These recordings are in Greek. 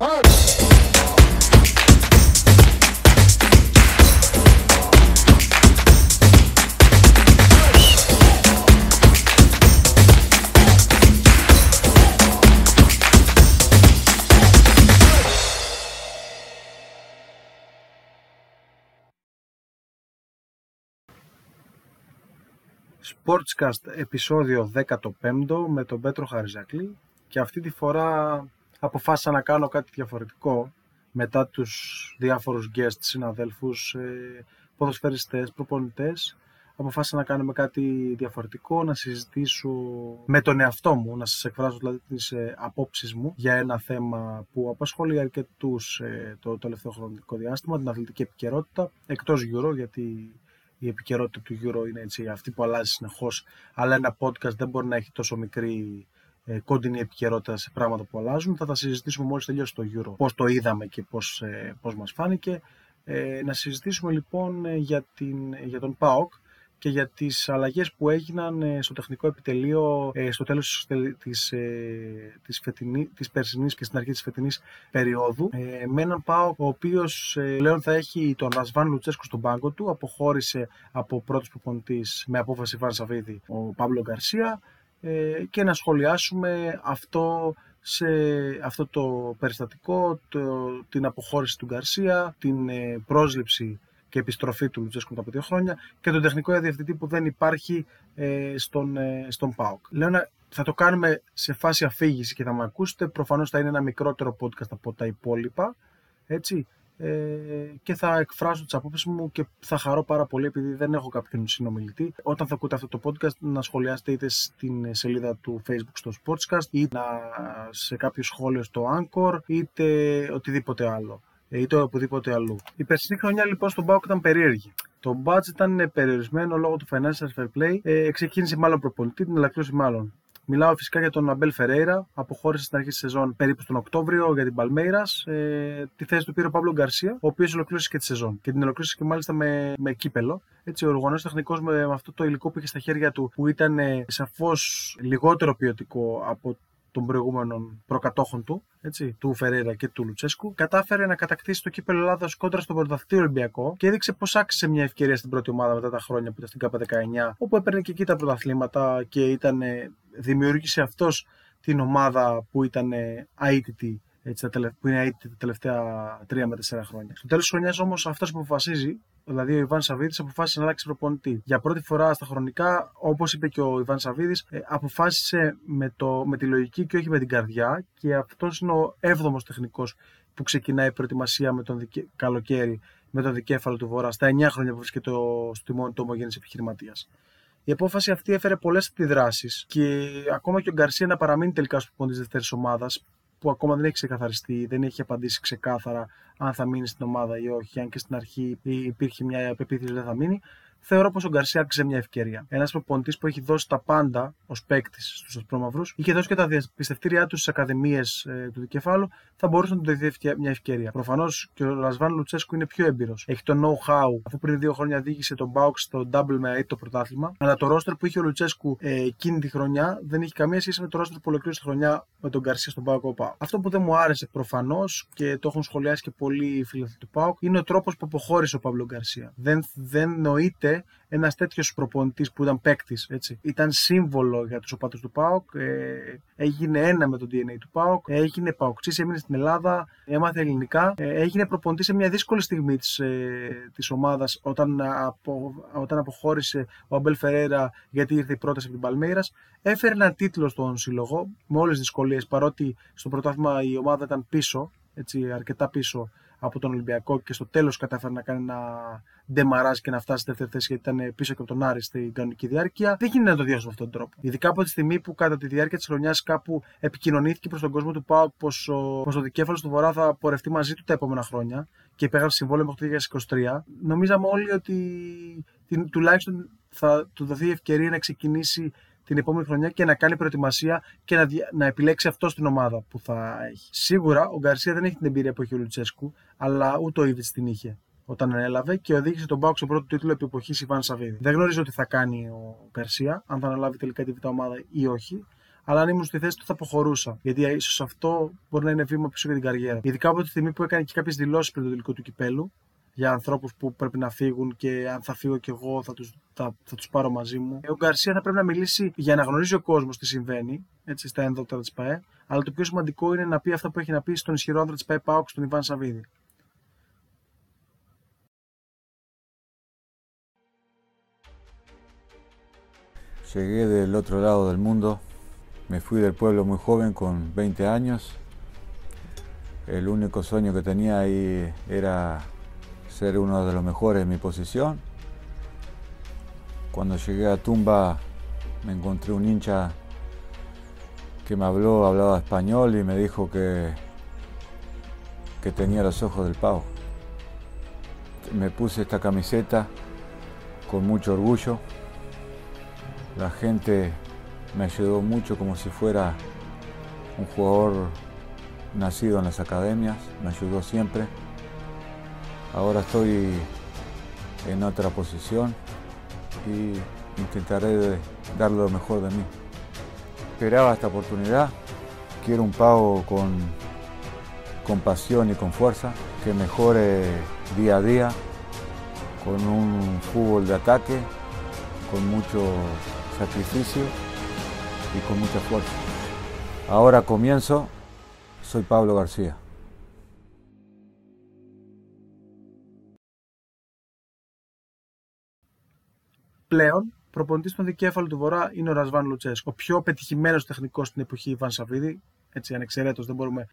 Sportscast επεισόδιο 15 με τον Πέτρο Χαριζακλή και αυτή τη φορά αποφάσισα να κάνω κάτι διαφορετικό μετά τους διάφορους guest συναδέλφους, ε, ποδοσφαιριστές, προπονητές αποφάσισα να κάνουμε κάτι διαφορετικό, να συζητήσω με τον εαυτό μου, να σας εκφράσω δηλαδή τις ε, απόψεις μου για ένα θέμα που απασχολεί αρκετούς ε, το τελευταίο χρονικό διάστημα, την αθλητική επικαιρότητα, εκτός Euro, γιατί η επικαιρότητα του Euro είναι έτσι, αυτή που αλλάζει συνεχώς. Αλλά ένα podcast δεν μπορεί να έχει τόσο μικρή ε, κόντινη επικαιρότητα σε πράγματα που αλλάζουν. Θα τα συζητήσουμε μόλις τελειώσει το Euro. Πώς το είδαμε και πώς ε, πώς μας φάνηκε. Ε, να συζητήσουμε λοιπόν ε, για, την, για τον ΠΑΟΚ και για τις αλλαγές που έγιναν ε, στο τεχνικό επιτελείο ε, στο τέλος της, ε, της, φετινή, της περσινής και στην αρχή της φετινής περίοδου με έναν ΠΑΟ ο οποίος πλέον θα έχει τον Ρασβάν Λουτσέσκου στον πάγκο του αποχώρησε από πρώτος προπονητής με απόφαση Βαν Σαββίδη ο Παύλο Γκαρσία και να σχολιάσουμε αυτό σε αυτό το περιστατικό, το, την αποχώρηση του Γκαρσία, την πρόσληψη και επιστροφή του Λουτζέσκου τα δύο χρόνια και τον τεχνικό διευθυντή που δεν υπάρχει ε, στον, ε, στον ΠΑΟΚ. Λέω να, θα το κάνουμε σε φάση αφήγηση και θα με ακούσετε. Προφανώς θα είναι ένα μικρότερο podcast από τα υπόλοιπα. Έτσι, ε, και θα εκφράσω τις απόψεις μου και θα χαρώ πάρα πολύ επειδή δεν έχω κάποιον συνομιλητή. Όταν θα ακούτε αυτό το podcast να σχολιάσετε είτε στην σελίδα του facebook στο Sportscast ή σε κάποιο σχόλιο στο Anchor είτε οτιδήποτε άλλο ή το οπουδήποτε αλλού. Η περσινή χρονιά λοιπόν στον Πάοκ ήταν περίεργη. Το budget ήταν περιορισμένο λόγω του financial fair play. Ε, ξεκίνησε μάλλον προπονητή, την ελακτρώση μάλλον. Μιλάω φυσικά για τον Αμπέλ Φερέιρα, αποχώρησε στην αρχή της σεζόν περίπου τον Οκτώβριο για την Παλμέιρας. Ε, τη θέση του πήρε ο Παύλο Γκαρσία, ο οποίος ολοκλήρωσε και τη σεζόν. Και την ολοκλήρωσε και μάλιστα με, με κύπελο. Έτσι, ο οργανός τεχνικός με, με, αυτό το υλικό που είχε στα χέρια του, που ήταν ε, σαφώς λιγότερο ποιοτικό από των προηγούμενων προκατόχων του, έτσι, του Φεραίρα και του Λουτσέσκου, κατάφερε να κατακτήσει το κύπελο Ελλάδας κόντρα στον πρωταθλητή Ολυμπιακό και έδειξε πως άξιζε μια ευκαιρία στην πρώτη ομάδα μετά τα χρόνια που ήταν στην ΚΑΠΑ19, όπου έπαιρνε και εκεί τα πρωταθλήματα και ήταν, δημιούργησε αυτός την ομάδα που ήταν αίτητη έτσι, που είναι αίτητη τα τελευταία 3 με 4 χρόνια. Στο τέλος της χρονιάς όμως αυτός που αποφασίζει δηλαδή ο Ιβάν Σαββίδης αποφάσισε να αλλάξει προπονητή. Για πρώτη φορά στα χρονικά, όπως είπε και ο Ιβάν Σαββίδης, ε, αποφάσισε με, το, με τη λογική και όχι με την καρδιά και αυτός είναι ο 7ο τεχνικός που ξεκινάει η προετοιμασία με τον δικαι... καλοκαίρι με τον δικέφαλο του Βορρά στα 9 χρόνια που βρίσκεται στο τιμόνι του ομογενή επιχειρηματίας. Η απόφαση αυτή έφερε πολλές αντιδράσεις και ακόμα και ο Γκαρσία να παραμείνει τελικά στο προπονητή της δεύτερης ομάδας που ακόμα δεν έχει ξεκαθαριστεί, δεν έχει απαντήσει ξεκάθαρα αν θα μείνει στην ομάδα ή όχι, αν και στην αρχή υπήρχε μια πεποίθηση ότι δεν θα μείνει θεωρώ πως ο Γκαρσία άξιζε μια ευκαιρία. Ένας προπονητής που έχει δώσει τα πάντα ως παίκτης στους Ασπρόμαυρου, είχε δώσει και τα πιστευτήριά του στις ακαδημίες ε, του δικεφάλου, θα μπορούσε να του δοθεί μια ευκαιρία. Προφανώς και ο Λασβάν Λουτσέσκου είναι πιο έμπειρος. Έχει το know-how, αφού πριν δύο χρόνια δίκησε τον Μπάουκ στο double με το πρωτάθλημα. Αλλά το ρόστερ που είχε ο Λουτσέσκου ε, εκείνη τη χρονιά δεν έχει καμία σχέση με το ρόστερ που ολοκλήρωσε τη χρονιά με τον Γκαρσία στον Μπάουκ. Αυτό που δεν μου άρεσε προφανώς και το έχουν σχολιάσει και πολλοί φίλοι του Πάουκ είναι ο τρόπος που αποχώρησε ο Παύλο Γκαρσία. Δεν, δεν νοείται ένας τέτοιος προπονητής που ήταν παίκτης, ήταν σύμβολο για τους οπαδούς του ΠΑΟΚ, ε, έγινε ένα με το DNA του ΠΑΟΚ, έγινε παοκτσή, έμεινε στην Ελλάδα, έμαθε ελληνικά, ε, έγινε προπονητής σε μια δύσκολη στιγμή της της ε, ομάδας όταν, απο, όταν αποχώρησε ο Αμπέλ Φεραίρα γιατί ήρθε η πρόταση από την Παλμέιρας. Έφερε ένα τίτλο στον σύλλογο με όλες τις δυσκολίες παρότι στο πρωτάθλημα η ομάδα ήταν πίσω, έτσι, αρκετά πίσω από τον Ολυμπιακό και στο τέλος κατάφερε να κάνει ένα ντεμαράζ και να φτάσει στη δεύτερη θέση γιατί ήταν πίσω και από τον Άρη στην κανονική διάρκεια. Δεν γίνεται να το διάσουμε αυτόν τον τρόπο. Ειδικά από τη στιγμή που κατά τη διάρκεια της χρονιάς κάπου επικοινωνήθηκε προς τον κόσμο του ΠΑΟΚ πως ο, πως ο δικέφαλος του Βορρά θα πορευτεί μαζί του τα επόμενα χρόνια και υπέγραψε συμβόλαιο μέχρι το 2023. Νομίζαμε όλοι ότι τουλάχιστον θα του δοθεί ευκαιρία να ξεκινήσει την επόμενη χρονιά και να κάνει προετοιμασία και να, να επιλέξει αυτό την ομάδα που θα έχει. Σίγουρα ο Γκαρσία δεν έχει την εμπειρία που έχει ο Λουτσέσκου, αλλά ούτε ο Ήβιτ την είχε όταν ανέλαβε και οδήγησε τον Πάουκ στον πρώτο τίτλο επί εποχής Ιβάν Σαββίδη. Δεν γνωρίζω τι θα κάνει ο Γκαρσία, αν θα αναλάβει τελικά τη β' ομάδα ή όχι, αλλά αν ήμουν στη θέση του θα αποχωρούσα. Γιατί ίσως αυτό μπορεί να είναι βήμα πίσω για την καριέρα. Ειδικά από τη στιγμή που έκανε και κάποιες δηλώσεις πριν το τελικό του κυπέλου για ανθρώπους που πρέπει να φύγουν και αν θα φύγω κι εγώ θα τους θα, θα τους πάρω μαζί μου. Ο Γκαρσία θα πρέπει να μιλήσει για να γνωρίζει ο κόσμος τι συμβαίνει έτσι, στα ένδοκτρα της ΠαΕ. Αλλά το πιο σημαντικό είναι να πει αυτά που έχει να πει στον ισχυρό άνδρα της ΠαΕ Πάοξ, τον Ιβάν Σαββίδη. Llegué del otro lado del mundo, me fui del pueblo muy joven con 20 años. El único sueño que tenía ahí era ser uno de los mejores en mi posición. Cuando llegué a Tumba me encontré un hincha que me habló, hablaba español y me dijo que, que tenía los ojos del pavo. Me puse esta camiseta con mucho orgullo la gente me ayudó mucho como si fuera un jugador nacido en las academias, me ayudó siempre. Ahora estoy en otra posición y intentaré dar lo mejor de mí. Esperaba esta oportunidad, quiero un pago con, con pasión y con fuerza, que mejore día a día, con un fútbol de ataque, con mucho sacrificio y con mucha fuerza. Ahora comienzo, soy Pablo García. Πλέον, προπονητής στον δικέφαλο του Βορρά είναι ο Ρασβάν Λουτσέσκ, ο πιο πετυχημένος τεχνικός στην εποχή Ιβάν Σαββίδη. Έτσι, ανεξαιρέτως, δεν μπορούμε,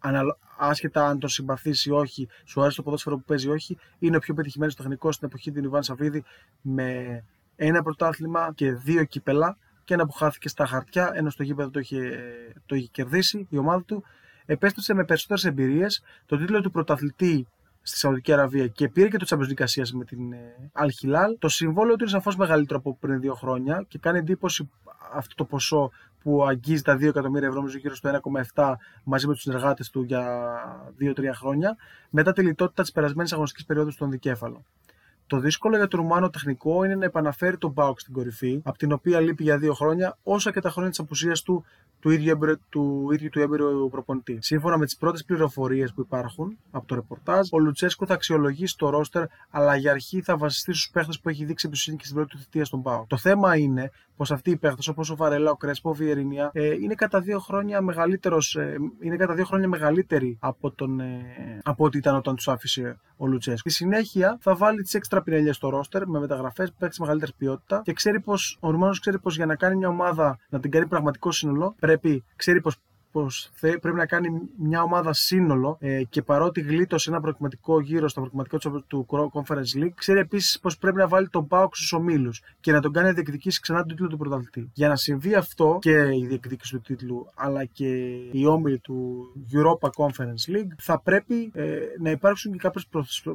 άσχετα αν τον συμπαθήσει ή όχι, σου αρέσει το ποδόσφαιρο που παίζει ή όχι, είναι ο πιο πετυχημένος τεχνικός στην εποχή του Ιβάν Σαββίδη με ένα πρωτάθλημα και δύο κύπελα και ένα που χάθηκε στα χαρτιά, ενώ στο γήπεδο το είχε, το είχε κερδίσει η ομάδα του. Επέστρεψε με περισσότερες εμπειρίες, το τίτλο του πρωταθλητή στη Σαουδική Αραβία και πήρε και το Champions League με την Al Hilal. Το συμβόλαιο του είναι σαφώς μεγαλύτερο από πριν δύο χρόνια και κάνει εντύπωση αυτό το ποσό που αγγίζει τα 2 εκατομμύρια ευρώ, νομίζω γύρω στο 1,7 μαζί με τους συνεργάτες του για 2-3 χρόνια, μετά τη λιτότητα της περασμένης αγωνιστικής περίοδου στον δικέφαλο. Το δύσκολο για τον Ρουμάνο τεχνικό είναι να επαναφέρει τον Μπάουκ στην κορυφή, από την οποία λείπει για δύο χρόνια, όσα και τα χρόνια της απουσίας του του ίδιου, του ίδιου του έμπειρου προπονητή. Σύμφωνα με τις πρώτες πληροφορίες που υπάρχουν από το ρεπορτάζ, ο Λουτσέσκο θα αξιολογήσει το ρόστερ, αλλά για αρχή θα βασιστεί στους παίχτες που έχει δείξει εμπιστοσύνη και στην πρώτη του θητεία στον Πάο. Το θέμα είναι πως αυτοί οι παίχτες, όπως ο Βαρέλα, ο Κρέσπο, ο Βιερίνια, ε, είναι, κατά δύο χρόνια μεγαλύτερος, ε, είναι κατά δύο χρόνια μεγαλύτεροι από, τον, ε, από ό,τι ήταν όταν τους άφησε ο Λουτσέσκο. Στη συνέχεια θα βάλει τις έξτρα πινελιέ στο ρόστερ με μεταγραφές, παίξει μεγαλύτερη ποιότητα και ξέρει πως ο Ρουμάνος ξέρει πως για να κάνει μια ομάδα να την κάνει πραγματικό σύνολο πρέπει, ξέρει πως πως πρέπει να κάνει μια ομάδα σύνολο ε, και παρότι γλίτωσε ένα προκριματικό γύρο στο προκριματικό του Conference League, ξέρει επίσης πως πρέπει να βάλει τον Πάοξ στους ομίλους και να τον κάνει να διεκδικήσεις ξανά τον τίτλο του πρωταθλητή. Για να συμβεί αυτό και η διεκδίκηση του τίτλου, αλλά και η όμιλη του Europa Conference League, θα πρέπει ε, να υπάρξουν και κάποιες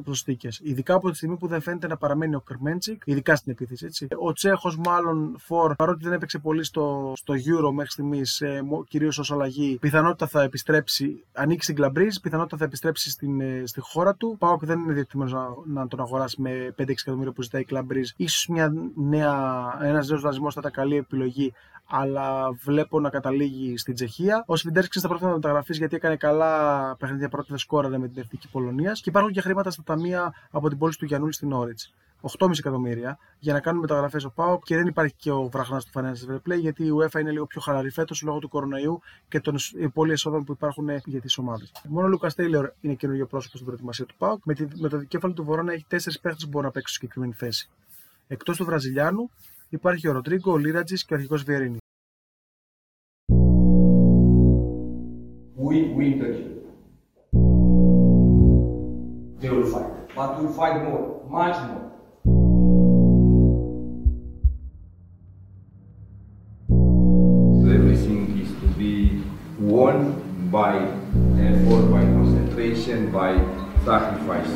προσθήκες. Ειδικά από τη στιγμή που δεν φαίνεται να παραμένει ο Κερμέντζικ, ειδικά στην επίθεση. Έτσι. Ο Τσέχος, μάλλον, φορ, παρότι δεν έπαιξε πολύ στο, στο Euro μέχρι στιγμής, ε, κυρίως ως αλλαγή πιθανότητα θα επιστρέψει, ανοίξει στην Κλαμπρίζ, πιθανότητα θα επιστρέψει στην, ε, στη χώρα του. Πάω και δεν είναι διατηρημένο να, να τον αγοράσει με 5-6 εκατομμύρια που ζητάει η Κλαμπρίζ. σω μια νέα, ένας νέος δασμός θα ήταν καλή επιλογή, αλλά βλέπω να καταλήγει στην Τσεχία. Ο Σβιντέρσκι στα πρώτα μεταγραφή γιατί έκανε καλά παιχνίδια πρώτα, δεν σκόραρε με την εθνική Πολωνίας. Και υπάρχουν και χρήματα στα ταμεία από την πόλη του Γιαννούλη στην Όριτς. 8,5 εκατομμύρια για να κάνουν μεταγραφές ο ΠΑΟΚ και δεν υπάρχει και ο βραχνά του Financial Fair Play γιατί η UEFA είναι λίγο πιο χαλαρή φέτος λόγω του κορονοϊού και των πολλών εσόδων που υπάρχουν για τις ομάδες. Μόνο ο Λούκας Τέιλορ είναι καινούργιο πρόσωπος στην προετοιμασία του ΠΑΟΚ με, τη, με το δικέφαλο του Βορρά να έχει τέσσερις παίχτες που μπορούν να παίξουν συγκεκριμένη θέση. Εκτός του Βραζιλιάνου υπάρχει ο Ροντρίγκο, ο Λίρατζης και ο αρχικό Βιερίνη. We win the They will fight. But we fight more, much more. By sacrifice.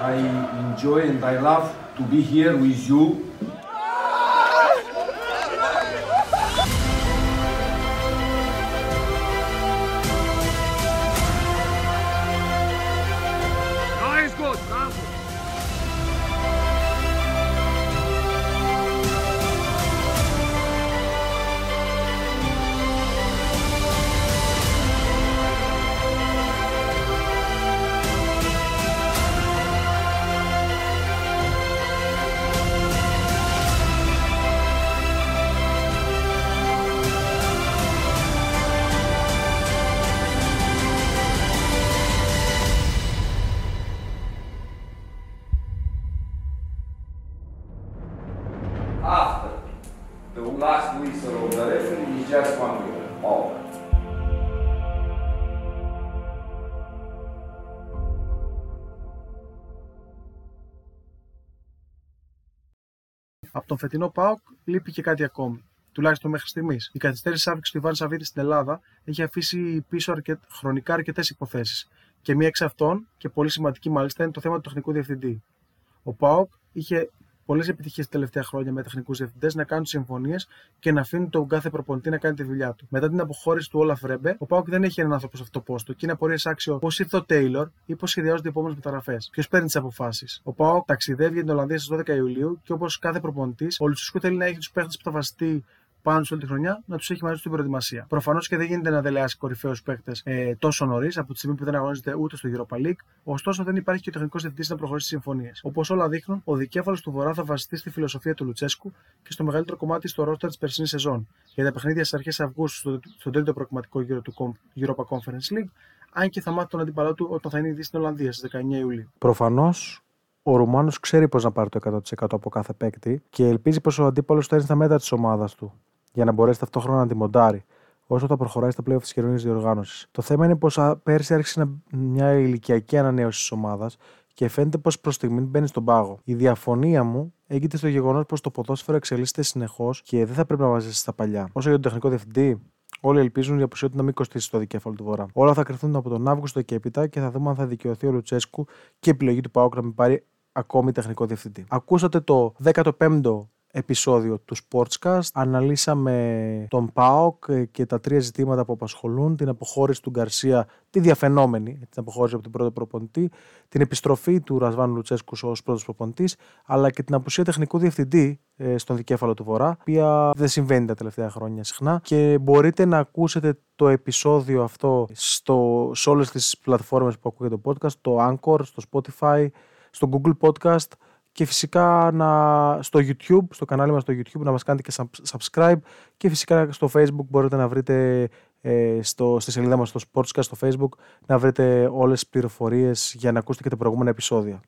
I enjoy and I love to be here with you Από τον φετινό ΠΑΟΚ λείπει και κάτι ακόμη. Τουλάχιστον μέχρι στιγμής. Η καθυστέρηση άφηξης του Ιβάν Σαββίδη στην Ελλάδα έχει αφήσει πίσω αρκε... χρονικά αρκετές υποθέσεις. Και μία εξ αυτών, και πολύ σημαντική μάλιστα, είναι το θέμα του τεχνικού διευθυντή. Ο ΠΑΟΚ είχε πολλές επιτυχίες τα τελευταία χρόνια με τεχνικούς διευθυντές να κάνουν συμφωνίες και να αφήνουν τον κάθε προπονητή να κάνει τη δουλειά του. Μετά την αποχώρηση του Όλαφ Ρέμπε, ο Πάουκ δεν έχει έναν άνθρωπο σε αυτό το πόστο και είναι απορίες άξιο πώς ήρθε ο Τέιλορ ή πώς σχεδιάζονται οι επόμενες μεταγραφές. Ποιος παίρνει τις αποφάσεις. Ο Πάουκ ταξιδεύει για την Ολλανδία στις 12 Ιουλίου και όπως κάθε προπονητής, ο Λουτσίσκου θέλει να έχει τους παίχτες που θα βασιστεί πάνω σε όλη τη χρονιά να τους έχει μαζί στην προετοιμασία. Προφανώς και δεν γίνεται να δελεάσει κορυφαίους παίκτες ε, τόσο νωρίς από τη στιγμή που δεν αγωνίζεται ούτε στο Europa League, ωστόσο δεν υπάρχει και ο τεχνικός διευθυντής να προχωρήσει συμφωνίες. Όπως όλα δείχνουν, ο δικέφαλος του Βορρά θα βασιστεί στη φιλοσοφία του Λουτσέσκου και στο μεγαλύτερο κομμάτι στο ρόστερ της περσινής σεζόν. Για τα παιχνίδια στις αρχές Αυγούστου στον τρίτο προκριματικό γύρο του Europa Conference League, αν και θα μάθει τον αντίπαλό του όταν θα είναι ήδη στην Ολλανδία στις 19 Ιουλίου. Προφανώς ο Ρουμάνος ξέρει πώς να πάρει το 100% από κάθε παίκτη και ελπίζει πως ο αντίπαλος θα είναι στα μέτρα της ομάδας του για να μπορέσει ταυτόχρονα να τη μοντάρει όσο θα προχωράει στα πλέον της χειμερινή διοργάνωσης. Το θέμα είναι πως πέρσι άρχισε μια ηλικιακή ανανέωση της ομάδας και φαίνεται πως προς στιγμή μπαίνει στον πάγο. Η διαφωνία μου έγκυται στο γεγονός πως το ποδόσφαιρο εξελίσσεται συνεχώς και δεν θα πρέπει να βασίσει στα παλιά. Όσο για τον τεχνικό διευθυντή, Όλοι ελπίζουν η απουσία του να μην κοστίσει το δικέφαλο του Βορρά. Όλα θα κρυφθούν από τον Αύγουστο και έπειτα και θα δούμε αν θα δικαιωθεί ο Λουτσέσκου και η επιλογή του Πάουκ να μην πάρει ακόμη τεχνικό διευθυντή. Ακούσατε το 15ο επεισόδιο του Sportscast. Αναλύσαμε τον ΠΑΟΚ και τα τρία ζητήματα που απασχολούν. Την αποχώρηση του Γκαρσία, τη διαφαινόμενη την αποχώρηση από την πρώτη προπονητή, την επιστροφή του Ρασβάνου Λουτσέσκου ως πρώτος προπονητής, αλλά και την απουσία τεχνικού διευθυντή ε, στον δικέφαλο του Βορρά, η οποία δεν συμβαίνει τα τελευταία χρόνια συχνά. Και μπορείτε να ακούσετε το επεισόδιο αυτό στο, σε όλες τις πλατφόρμες που ακούγεται το podcast, το Anchor, στο Spotify, στο Google Podcast και φυσικά να, στο YouTube, στο κανάλι μας στο YouTube να μας κάνετε και subscribe και φυσικά στο Facebook μπορείτε να βρείτε ε, στο, στη σελίδα μας στο Sportscast στο Facebook να βρείτε όλες τις πληροφορίες για να ακούσετε και τα προηγούμενα επεισόδια.